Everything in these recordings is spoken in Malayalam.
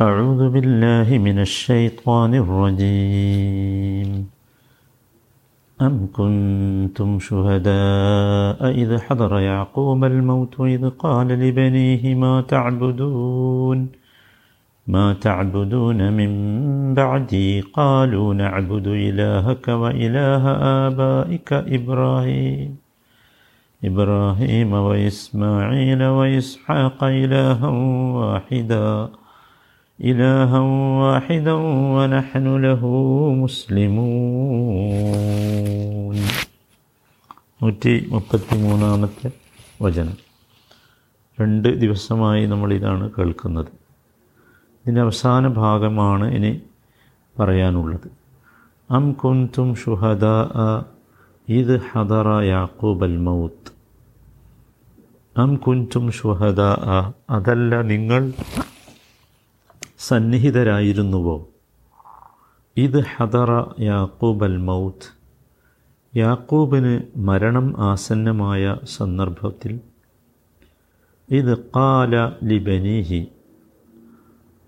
أعوذ بالله من الشيطان الرجيم. أم كنتم شهداء إذ حضر يعقوب الموت إذ قال لبنيه ما تعبدون؟ ما تعبدون من بعدي؟ قالوا نعبد إلهك وإله آبائك إبراهيم. إبراهيم وإسماعيل وإسحاق إلها واحدا. إلها واحدا ونحن له مسلمون നൂറ്റി മുപ്പത്തി മൂന്നാമത്തെ വചനം രണ്ട് ദിവസമായി നമ്മൾ ഇതാണ് കേൾക്കുന്നത് ഇതിൻ്റെ അവസാന ഭാഗമാണ് ഇനി പറയാനുള്ളത് അം കുന്തും ഷുഹദ ഇത് ഹദറ യാക്കൂബ് അൽ മൗത്ത് അം കുന്തും ഷുഹദ അതല്ല നിങ്ങൾ സന്നിഹിതരായിരുന്നുവോ? ഇത് ഹദറ യാക്കൂബ് അൽ മൗത്ത്. യാക്കൂബിന് മരണം ആസന്നമായ സന്ദർഭത്തിൽ ഇത് കാല ലിബനീഹി.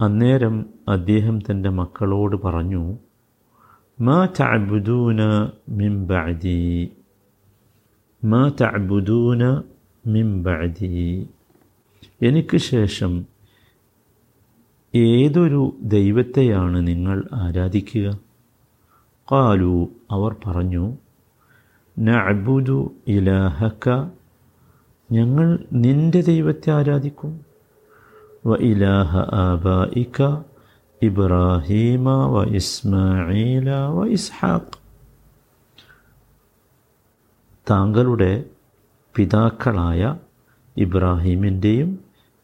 അന്നേരം അദ്ദേഹം തന്റെ മക്കളോട് പറഞ്ഞു മാ തഅബുദൂന മിൻ ബഅദി. മാ തഅബുദൂന മിൻ ബഅദി. എനിക്ക് ശേഷം ഏതൊരു ദൈവത്തെയാണ് നിങ്ങൾ ആരാധിക്കുക? കാലു അവർ പറഞ്ഞു നഅബുദു ഇലാഹക്ക ഞങ്ങൾ നിന്റെ ദൈവത്തെ ആരാധിക്കും. വ ഇലാഹ ആബായിക്ക ഇബ്രാഹീമ വ ഇസ്മായില വ ഇസ്ഹാഖ്. താങ്കളുടെ പിതാക്കളായ ഇബ്രാഹീമിന്റെയും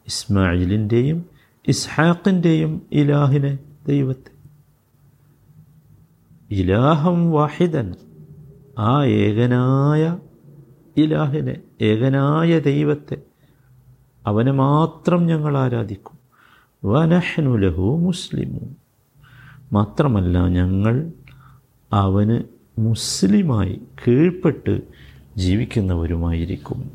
ഇസ്മായിലിന്റെയും ഇസ്ഹാഖിന്റെയും ഇലാഹിനെ ദൈവത്തെ. ഇലാഹം വാഹിദൻ ആ ഏകനായ ഇലാഹിനെ ഏകനായ ദൈവത്തെ അവനെ മാത്രം ഞങ്ങൾ ആരാധിക്കും. വനഹ്നു ലഹു മുസ്ലിമു മാത്രമല്ല ഞങ്ങൾ അവന് മുസ്ലിമായി കീഴ്പ്പെട്ട് ജീവിക്കുന്നവരുമായിരിക്കും.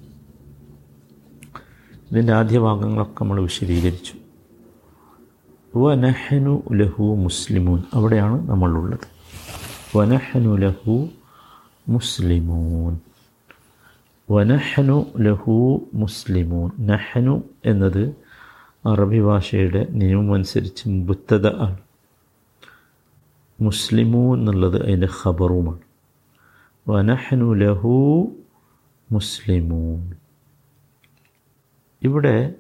ഇതിന്റെ ആദ്യ ഭാഗങ്ങളൊക്കെ നമ്മൾ വിശദീകരിച്ചു. വനഹ്നു ലഹു മുസ്ലിമൂൻ. അവിടെയാണ് നമ്മളുള്ളത്. വനഹനു ലഹു മുസ്ലിമൂൻ. വനഹനു ലഹു മുസ്ലിമൂൻ. നഹ്നു എന്നത് അറബി ഭാഷയുടെ നിയമമനുസരിച്ച് ആണ്. മുസ്ലിമൂ എന്നുള്ളത് അതിന്റെ ഖബറുമാണ്. വനഹനു ലഹു മുസ്ലിമൂൻ. ഇവിടെ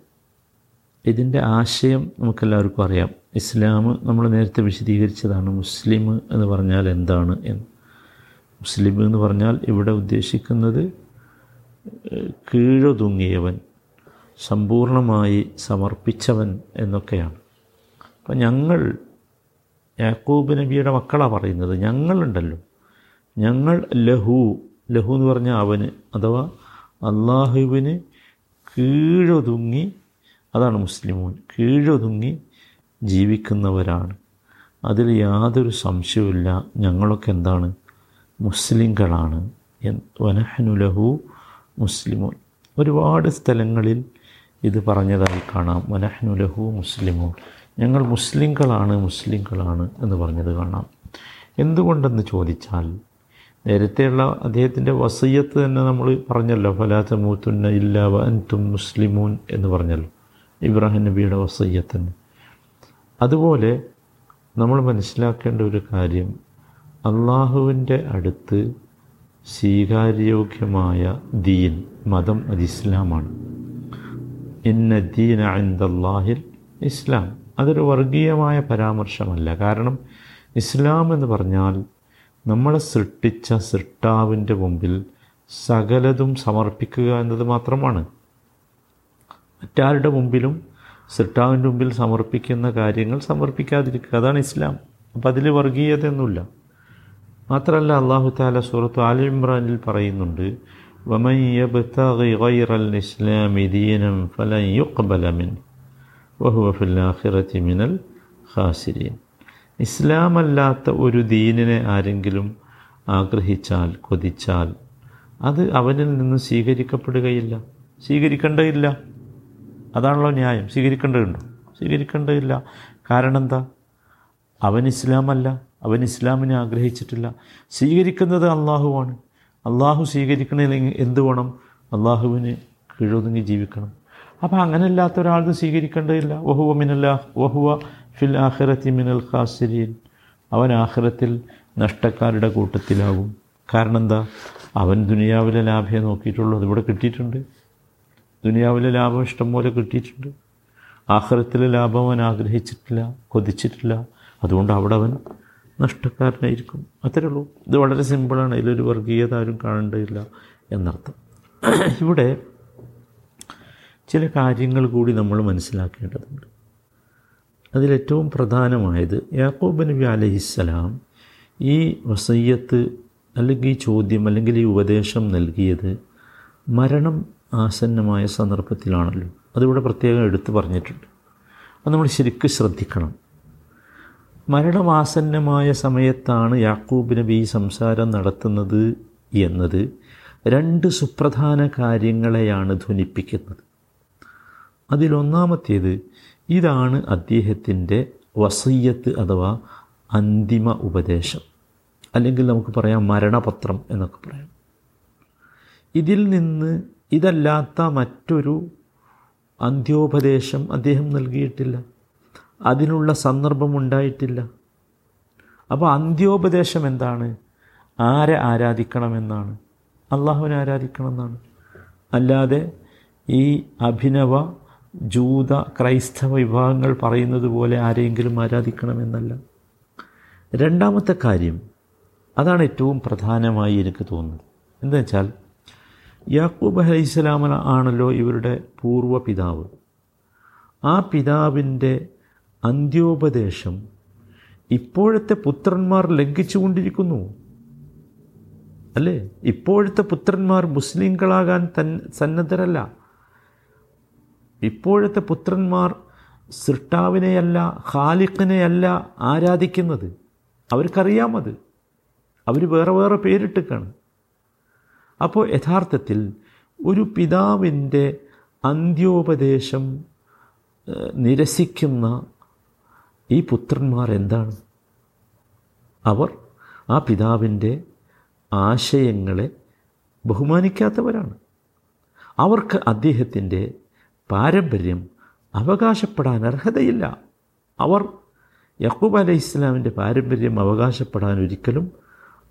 ഇതിന്റെ ആശയം നമുക്കെല്ലാവർക്കും അറിയാം. ഇസ്ലാം നമ്മൾ നേരത്തെ വിശദീകരിച്ചതാണ് മുസ്ലിം എന്ന് പറഞ്ഞാൽ എന്താണ് എന്ന്. മുസ്ലിം എന്ന് പറഞ്ഞാൽ ഇവിടെ ഉദ്ദേശിക്കുന്നത് കീഴൊതുങ്ങിയവൻ സമ്പൂർണമായി സമർപ്പിച്ചവൻ എന്നൊക്കെയാണ്. അപ്പം ഞങ്ങൾ യാക്കൂബ് നബിയുടെ മക്കളാണ് പറയുന്നത് ഞങ്ങളുണ്ടല്ലോ. ഞങ്ങൾ ലഹു ലഹു എന്ന് പറഞ്ഞാൽ അവന് അഥവാ അള്ളാഹുവിന് കീഴൊതുങ്ങി അതാണ് മുസ്ലിമൂൻ. കീഴൊതുങ്ങി ജീവിക്കുന്നവരാണ്. അതിൽ യാതൊരു സംശയവുമില്ല. ഞങ്ങളൊക്കെ എന്താണ്? മുസ്ലിങ്ങളാണ്. വനഹനുലഹു മുസ്ലിമോൻ. ഒരുപാട് സ്ഥലങ്ങളിൽ ഇത് പറഞ്ഞതായി കാണാം. വനഹനുലഹു മുസ്ലിമോൻ. ഞങ്ങൾ മുസ്ലിങ്ങളാണ് മുസ്ലിങ്ങളാണ് എന്ന് പറഞ്ഞത് കാണാം. എന്തുകൊണ്ടെന്ന് ചോദിച്ചാൽ നേരത്തെയുള്ള അദ്ദേഹത്തിന്റെ വസയ്യത്ത് തന്നെ നമ്മൾ പറഞ്ഞല്ലോ ഫലാത്ത മൂത്തുന്ന ഇല്ല വൻതും മുസ്ലിമൂൻ എന്ന് പറഞ്ഞല്ലോ. ഇബ്രാഹിം നബിയുടെ വസയ്യത്തിന് അതുപോലെ നമ്മൾ മനസ്സിലാക്കേണ്ട ഒരു കാര്യം അള്ളാഹുവിന്റെ അടുത്ത് സ്വീകാര്യോഗ്യമായ ദീൻ മതം അത് ഇസ്ലാമാണ്. ഇന്ന ദീൻ അൻദല്ലാഹിൽ ഇസ്ലാം. അതൊരു വർഗീയമായ പരാമർശമല്ല. കാരണം ഇസ്ലാം എന്ന് പറഞ്ഞാൽ നമ്മളെ സൃഷ്ടിച്ച സൃഷ്ടാവിന്റെ മുമ്പിൽ സകലതും സമർപ്പിക്കുക എന്നത് മാത്രമാണ്. മറ്റാരുടെ മുമ്പിലും സൃഷ്ടാവിൻ്റെ മുമ്പിൽ സമർപ്പിക്കുന്ന കാര്യങ്ങൾ സമർപ്പിക്കാതിരിക്കുക അതാണ് ഇസ്ലാം അപ്പം അതിൽ വർഗീയതയൊന്നുമില്ല മാത്രമല്ല അള്ളാഹു താല സൂറത്ത് ആലി ഇമ്രാനിൽ പറയുന്നുണ്ട് ومن يبتغي غير الإسلام دينا فلن يقبل منه وهو في الآخرة من الخاسرين ഇസ്ലാമല്ലാത്ത ഒരു ദീനിനെ ആരെങ്കിലും ആഗ്രഹിച്ചാൽ കൊതിച്ചാൽ അത് അവനിൽ നിന്ന് സ്വീകരിക്കപ്പെടുകയില്ല സ്വീകരിക്കേണ്ടതില്ല അതാണല്ലോ ന്യായം. സ്വീകരിക്കേണ്ടതുണ്ടോ? സ്വീകരിക്കേണ്ടതില്ല. കാരണം എന്താ? അവൻ ഇസ്ലാമല്ല. അവൻ ഇസ്ലാമിനെ ആഗ്രഹിച്ചിട്ടില്ല. സ്വീകരിക്കുന്നത് അള്ളാഹുവാണ്. അള്ളാഹു സ്വീകരിക്കണമെങ്കിൽ എന്ത് വേണം? അള്ളാഹുവിന് കീഴൊതുങ്ങി ജീവിക്കണം. അപ്പോൾ അങ്ങനെയല്ലാത്ത ഒരാൾക്ക് സ്വീകരിക്കേണ്ടതില്ല. വഹുവ മിനല്ല വഹുവ ഫിൽ ആഹ്റത്തി മിനൽ ഖാസിരീൻ. അവൻ ആഹ്റത്തിൽ നഷ്ടക്കാരുടെ കൂട്ടത്തിലാവും കാരണം എന്താ? അവൻ ദുനിയാവിലെ ലാഭയെ നോക്കിയിട്ടുള്ളൂ അതിവിടെ കിട്ടിയിട്ടുണ്ട്. ദുനിയാവിലെ ലാഭം ഇഷ്ടം പോലെ കിട്ടിയിട്ടുണ്ട്. ആഹ്റത്തിലെ ലാഭം അവൻ ആഗ്രഹിച്ചിട്ടില്ല കൊതിച്ചിട്ടില്ല. അതുകൊണ്ട് അവിടെ അവൻ നഷ്ടക്കാരനായിരിക്കും. അത്രേ ഉള്ളൂ. ഇത് വളരെ സിമ്പിളാണ്. ഇതിലൊരു വർഗീയത ആരും കാണേണ്ടതില്ല എന്നർത്ഥം. ഇവിടെ ചില കാര്യങ്ങൾ കൂടി നമ്മൾ മനസ്സിലാക്കേണ്ടതുണ്ട്. അതിലേറ്റവും പ്രധാനമായത് യാക്കൂബ് നബി അലഹിസ്സലാം ഈ വസയ്യത്ത് അല്ലെങ്കിൽ ഈ ചോദ്യം അല്ലെങ്കിൽ ഈ ഉപദേശം നൽകിയത് മരണം ആസന്നമായ സന്ദർഭത്തിലാണല്ലോ. അതിവിടെ പ്രത്യേകം എടുത്തു പറഞ്ഞിട്ടുണ്ട്. അത് നമ്മൾ ശരിക്കും ശ്രദ്ധിക്കണം. മരണമാസന്നമായ സമയത്താണ് യാക്കൂബ് നബി സംസാരം നടത്തുന്നത് എന്നത് രണ്ട് സുപ്രധാന കാര്യങ്ങളെയാണ് ധ്വനിപ്പിക്കുന്നത്. അതിലൊന്നാമത്തേത് ഇതാണ് അദ്ദേഹത്തിന്റെ വസയ്യത്ത് അഥവാ അന്തിമ ഉപദേശം. അല്ലെങ്കിൽ നമുക്ക് പറയാം മരണപത്രം എന്നൊക്കെ പറയാം. ഇതിൽ നിന്ന് ഇതല്ലാത്ത മറ്റൊരു അന്ത്യോപദേശം അദ്ദേഹം നൽകിയിട്ടില്ല. അതിനുള്ള സന്ദർഭം ഉണ്ടായിട്ടില്ല. അപ്പോൾ അന്ത്യോപദേശം എന്താണ്? ആരെ ആരാധിക്കണമെന്നാണ്. അള്ളാഹുവിനെ ആരാധിക്കണമെന്നാണ്. അല്ലാതെ ഈ അഭിനവ ജൂത ക്രൈസ്തവ വിഭാഗങ്ങൾ പറയുന്നത് പോലെ ആരെയെങ്കിലും ആരാധിക്കണമെന്നല്ല. രണ്ടാമത്തെ കാര്യം അതാണ് ഏറ്റവും പ്രധാനമായി എനിക്ക് തോന്നുന്നത്. എന്താ വെച്ചാൽ യാക്കൂബ് അലൈഹിസ്സലാമ ആണല്ലോ ഇവരുടെ പൂർവ പിതാവ് ആ പിതാവിന്റെ അന്ത്യോപദേശം ഇപ്പോഴത്തെ പുത്രന്മാർ ലംഘിച്ചുകൊണ്ടിരിക്കുന്നു. അല്ലേ? ഇപ്പോഴത്തെ പുത്രന്മാർ മുസ്ലിങ്ങളാകാൻ തൻ സന്നദ്ധരല്ല. ഇപ്പോഴത്തെ പുത്രന്മാർ സൃഷ്ടാവിനെയല്ല ഖാലിഖിനെയല്ല ആരാധിക്കുന്നത്. അവർക്കറിയാമത് അവർ വേറെ വേറെ പേരിട്ടിക്കാണ് അപ്പോൾ യഥാർത്ഥത്തിൽ ഒരു പിതാവിന്റെ അന്ത്യോപദേശം നിരസിക്കുന്ന ഈ പുത്രന്മാർ എന്താണ്? അവർ ആ പിതാവിന്റെ ആശയങ്ങളെ ബഹുമാനിക്കാത്തവരാണ്. അവർക്ക് അദ്ദേഹത്തിന്റെ പാരമ്പര്യം അവകാശപ്പെടാൻ അർഹതയില്ല. അവർ യഹൂബ് അലൈഹി ഇസ്ലാമിന്റെ പാരമ്പര്യം അവകാശപ്പെടാൻ ഒരിക്കലും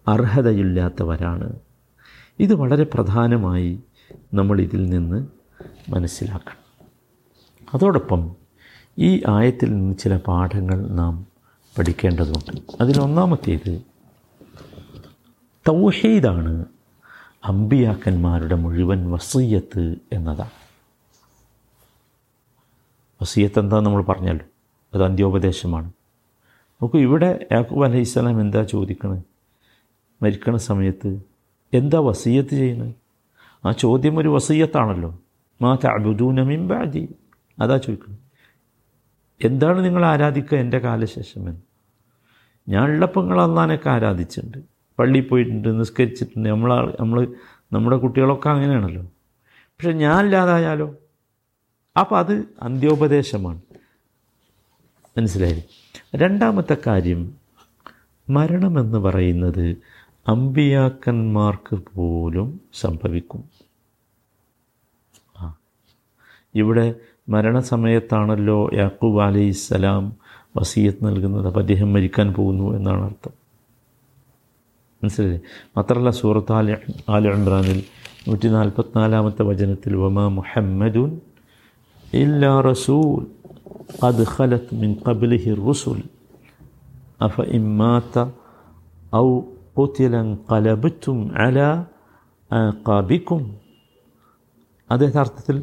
അർഹതയില്ലാത്തവരാണ്. ഇത് വളരെ പ്രധാനമായി നമ്മൾ ഇതിൽ നിന്ന് മനസ്സിലാക്കണം. അതോടൊപ്പം ഈ ആയത്തിൽ നിന്ന് ചില പാഠങ്ങൾ നാം പഠിക്കേണ്ടതുണ്ട്. അതിലൊന്നാമത്തേത് തൗഹീദാണ് അമ്പിയാക്കന്മാരുടെ മുഴുവൻ വസീയത്ത് എന്നതാണ്. വസീയത്ത് എന്താ നമ്മൾ പറഞ്ഞല്ലോ അത് അന്ത്യോപദേശമാണ്. നോക്കൂ ഇവിടെ യാക്കൂബ് അലൈഹി സ്വലാം എന്താ ചോദിക്കണത് മരിക്കണ സമയത്ത് എന്താ വസീയത്ത് ചെയ്യുന്നത്? ആ ചോദ്യം ഒരു വസീയത്താണല്ലോ. മാ തഅബുദൂന മിൻ ബഅദി അതാ ചോദിക്കുന്നത്. എന്താണ് നിങ്ങൾ ആരാധിക്കുക എന്റെ കാലശേഷം എന്ന്? ഞാൻ ഉള്ളപ്പോൾ നിങ്ങൾ അന്നാനൊക്കെ ആരാധിച്ചിട്ടുണ്ട്. പള്ളിയിൽ പോയിട്ടുണ്ട് നിസ്കരിച്ചിട്ടുണ്ട്. നമ്മൾ നമ്മൾ നമ്മുടെ കുട്ടികളൊക്കെ അങ്ങനെയാണല്ലോ. പക്ഷെ ഞാൻ ഇല്ലാതായാലോ? അപ്പോൾ അത് അന്ത്യോപദേശമാണ്. മനസ്സിലായി? രണ്ടാമത്തെ കാര്യം മരണമെന്ന് പറയുന്നത് അമ്പിയാക്കന്മാർക്ക് പോലും സംഭവിക്കും ആ ഇവിടെ മരണസമയത്താണല്ലോ യാക്കൂബ് അലൈഹിസ്സലാം വസീയത്ത് നൽകുന്നത് അപ്പോൾ അദ്ദേഹം മരിക്കാൻ പോകുന്നു എന്നാണ് അർത്ഥം മനസ്സിലായി മാത്രമല്ല സൂറത്ത് ആല ആല ഇമ്രാനിൽ നൂറ്റി നാൽപ്പത്തിനാലാമത്തെ വചനത്തിൽ വമാ മുഹമ്മദുൻ ഇല്ലാ റസൂൽ قد خلت من قبله الرسل أفإن مات أو قتل انقلبتم على ആക്കാബിക്കും അത് യഥാർത്ഥത്തിൽ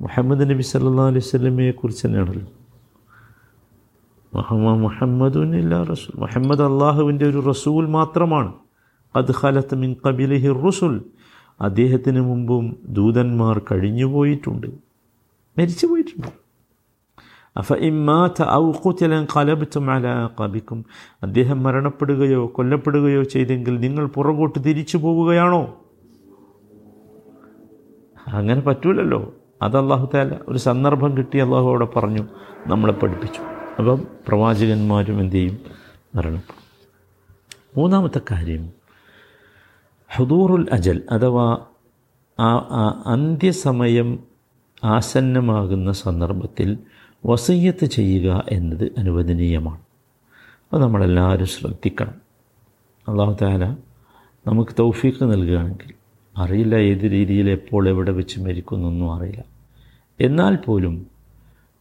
മുഹമ്മദ് നബി സല്ലാ അലൈഹി സ്വലമയെ കുറിച്ച് തന്നെയാണല്ലോ മുഹമ്മദ് മുഹമ്മദുൻ ഇല്ല റസൂൽ മുഹമ്മദ് അള്ളാഹുവിൻ്റെ ഒരു റസൂൽ മാത്രമാണ് അത് ഖലത്ത് മിൻ കബിലിഹി റുസുൽ അദ്ദേഹത്തിന് മുമ്പും ദൂതന്മാർ കഴിഞ്ഞു പോയിട്ടുണ്ട് മരിച്ചു പോയിട്ടുണ്ട് അഫ ഇമ്മാത്ത ഔ കുത്തലൻ കലബത്തും അലാഖാബിക്കും അദ്ദേഹം മരണപ്പെടുകയോ കൊല്ലപ്പെടുകയോ ചെയ്തെങ്കിൽ നിങ്ങൾ പുറകോട്ട് തിരിച്ചു പോവുകയാണോ? അങ്ങനെ പറ്റൂലല്ലോ. അത് അള്ളാഹു താല ഒരു സന്ദർഭം കിട്ടി അള്ളാഹു അവിടെ പറഞ്ഞു. നമ്മളെ പഠിപ്പിച്ചു. അപ്പം പ്രവാചകന്മാരും എന്തു ചെയ്യും? മരണപ്പെടും. മൂന്നാമത്തെ കാര്യം. ഹുദൂറുൽ അജൽ അഥവാ ആ അന്ത്യസമയം ആസന്നമാകുന്ന സന്ദർഭത്തിൽ വസയ്യത്ത് ചെയ്യുക എന്നത് അനുവദനീയമാണ്. അത് നമ്മളെല്ലാവരും ശ്രദ്ധിക്കണം. അള്ളാഹു താല നമുക്ക് തൗഫീഖ് നൽകുകയാണെങ്കിൽ അറിയില്ല ഏത് രീതിയിൽ എപ്പോൾ എവിടെ വെച്ച് മരിക്കുന്നൊന്നും അറിയില്ല. എന്നാൽ പോലും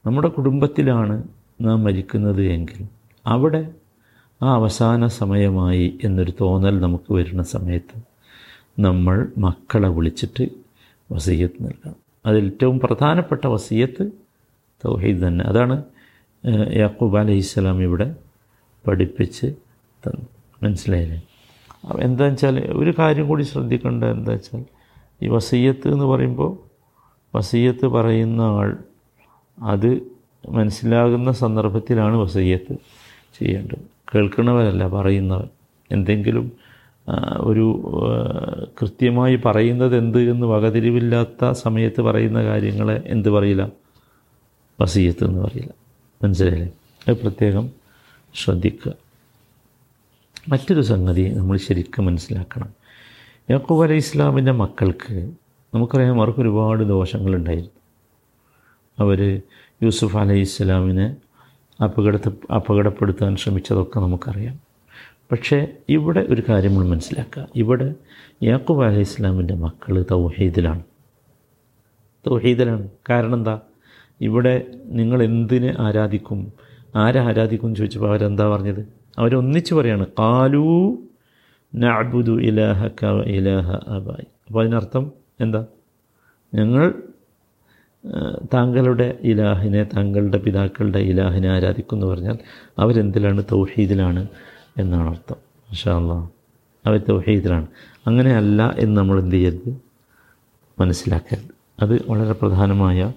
നമ്മുടെ കുടുംബത്തിലാണ് നാം മരിക്കുന്നത് എങ്കിൽ അവിടെ ആ അവസാന സമയമായി എന്നൊരു തോന്നൽ നമുക്ക് വരുന്ന സമയത്ത് നമ്മൾ മക്കളെ വിളിച്ചിട്ട് വസീയത്ത് നൽകണം. അതിൽ ഏറ്റവും പ്രധാനപ്പെട്ട വസീയത്ത് തൗഹീദ് തന്നെ. അതാണ് യാക്കൂബ് അലൈഹിസ്സലാം ഇവിടെ പഠിപ്പിച്ച് തന്നു അപ്പം എന്താ വെച്ചാൽ ഒരു കാര്യം കൂടി ശ്രദ്ധിക്കേണ്ടത് എന്താ വെച്ചാൽ ഈ വസീയത്ത് എന്ന് പറയുമ്പോൾ വസീയത്ത് പറയുന്ന ആൾ അത് മനസ്സിലാകുന്ന സന്ദർഭത്തിലാണ് വസീയത്ത് ചെയ്യേണ്ടത്. കേൾക്കുന്നവരല്ല പറയുന്നവർ. എന്തെങ്കിലും ഒരു കൃത്യമായി പറയുന്നത് എന്ത് എന്ന് വകതിരിവില്ലാത്ത സമയത്ത് പറയുന്ന കാര്യങ്ങളെ എന്ത് പറയില്ല? വസീയത്ത് എന്ന് പറയില്ല. മനസ്സിലായില്ലേ? അത് പ്രത്യേകം ശ്രദ്ധിക്കുക. മറ്റൊരു സംഗതി നമ്മൾ ശരിക്കും മനസ്സിലാക്കണം. യാക്കൂബ് അലൈഹി ഇസ്ലാമിന്റെ മക്കൾക്ക് നമുക്കറിയാം അവർക്ക് ഒരുപാട് ദോഷങ്ങളുണ്ടായിരുന്നു. അവർ യൂസുഫ് അലൈഹി ഇസ്ലാമിനെ അപകടത്തെ അപകടപ്പെടുത്താൻ ശ്രമിച്ചതൊക്കെ നമുക്കറിയാം. പക്ഷേ ഇവിടെ ഒരു കാര്യം നമ്മൾ മനസ്സിലാക്കുക. ഇവിടെ യാക്കൂബ് അലൈഹി ഇസ്ലാമിന്റെ മക്കൾ തൗഹീദിലാണ്. തൗഹീദിലാണ്. കാരണം എന്താ? ഇവിടെ നിങ്ങൾ എന്തിനെ ആരാധിക്കും? ആരെ ആരാധിക്കും എന്ന് ചോദിച്ചപ്പോൾ അവരെന്താ പറഞ്ഞത്? അവരൊന്നിച്ച് പറയാണ് കാലൂ നഅബുദു ഇലാഹ ക ഇലാഹ അബായി. അപ്പോൾ അതിനർത്ഥം എന്താ? ഞങ്ങൾ താങ്കളുടെ ഇലാഹിനെ താങ്കളുടെ പിതാക്കളുടെ ഇലാഹിനെ ആരാധിക്കും എന്ന് പറഞ്ഞാൽ അവരെന്തിലാണ്? തൗഹീദിലാണ് എന്നാണ് അർത്ഥം. മാഷാ അള്ളാ അവർ തൗഹീദിലാണ്. അങ്ങനെയല്ല എന്ന് നമ്മൾ എന്ത് ചെയ്യരുത്? മനസ്സിലാക്കരുത്. അത് വളരെ പ്രധാനമായ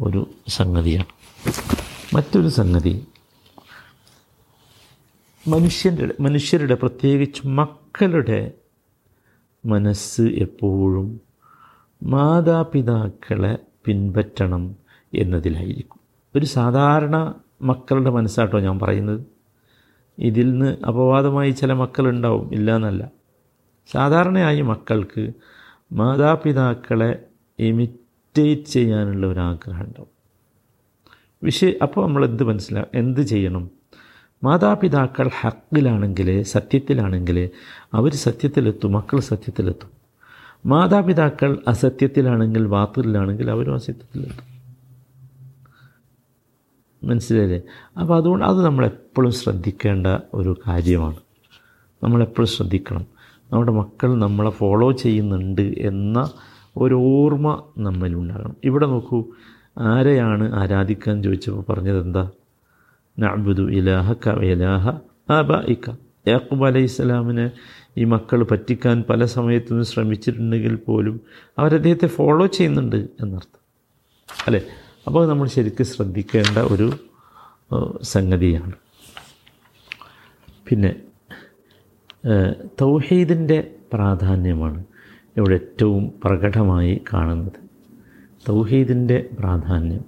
ഒരു സംഗതിയാണ്. മറ്റൊരു സംഗതി മനുഷ്യന്റെ മനുഷ്യരുടെ പ്രത്യേകിച്ച് മക്കളുടെ മനസ്സ് എപ്പോഴും മാതാപിതാക്കളെ പിൻപറ്റണം എന്നതിലായിരിക്കും. ഒരു സാധാരണ മക്കളുടെ മനസ്സാട്ടോ ഞാൻ പറയുന്നത്. ഇതിൽ നിന്ന് അപവാദമായി ചില മക്കളുണ്ടാവും ഇല്ല എന്നല്ല സാധാരണയായി മക്കൾക്ക് മാതാപിതാക്കളെ ഇമിറ്റേറ്റ് ചെയ്യാനുള്ള ഒരു ആഗ്രഹം ഉണ്ടാവും. വിഷയ അപ്പോൾ നമ്മൾ എന്ത് മനസ്സിലാ എന്ത് ചെയ്യണം? മാതാപിതാക്കൾ ഹക്കിലാണെങ്കിൽ സത്യത്തിലാണെങ്കിൽ അവർ സത്യത്തിലെത്തും മക്കൾ സത്യത്തിലെത്തും. മാതാപിതാക്കൾ അസത്യത്തിലാണെങ്കിൽ വാത്തിലാണെങ്കിൽ അവരും അസത്യത്തിലെത്തും. മനസ്സിലായില്ലേ? അപ്പോൾ അതുകൊണ്ട് അത് നമ്മളെപ്പോഴും ശ്രദ്ധിക്കേണ്ട ഒരു കാര്യമാണ്. നമ്മളെപ്പോഴും ശ്രദ്ധിക്കണം. നമ്മുടെ മക്കൾ നമ്മളെ ഫോളോ ചെയ്യുന്നുണ്ട് എന്ന ഒരു ഓർമ്മ നമ്മളുണ്ടാകണം ഇവിടെ നോക്കൂ ആരെയാണ് ആരാധിക്കാൻ ചോദിച്ചപ്പോൾ പറഞ്ഞത് എന്താ നഅബുദു ഇലാഹ ഇലാഹ ഇക്ക യാക്കൂബ് അലൈഹി ഇസ്ലാമിനെ ഈ മക്കൾ പറ്റിക്കാൻ പല സമയത്തും ശ്രമിച്ചിട്ടുണ്ടെങ്കിൽ പോലും അവരദ്ദേഹത്തെ ഫോളോ ചെയ്യുന്നുണ്ട് എന്നർത്ഥം. അല്ലേ? അപ്പോൾ നമ്മൾ ശരിക്കും ശ്രദ്ധിക്കേണ്ട ഒരു സംഗതിയാണ്. പിന്നെ തൗഹീദിന്റെ പ്രാധാന്യമാണ്. ഇവിടെ ഏറ്റവും പ്രകടമായി കാണുന്നത്. തൗഹീദിന്റെ പ്രാധാന്യം.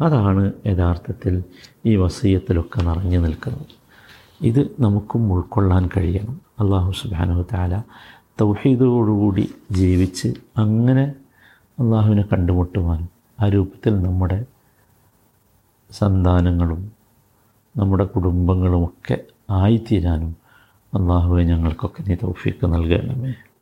അതാണ് യഥാർത്ഥത്തിൽ ഈ വസീയത്തിലൊക്കെ നിറഞ്ഞു നിൽക്കുന്നത്. ഇത് നമുക്കും ഉൾക്കൊള്ളാൻ കഴിയണം. അള്ളാഹു സുബാനു താല തൗഹീദോടുകൂടി ജീവിച്ച് അങ്ങനെ അള്ളാഹുവിനെ കണ്ടുമുട്ടുവാനും ആ രൂപത്തിൽ നമ്മുടെ സന്താനങ്ങളും നമ്മുടെ കുടുംബങ്ങളുമൊക്കെ ആയിത്തീരാനും അള്ളാഹുവെ ഞങ്ങൾക്കൊക്കെ നീ തൗഫീക്ക് നൽകണമേ.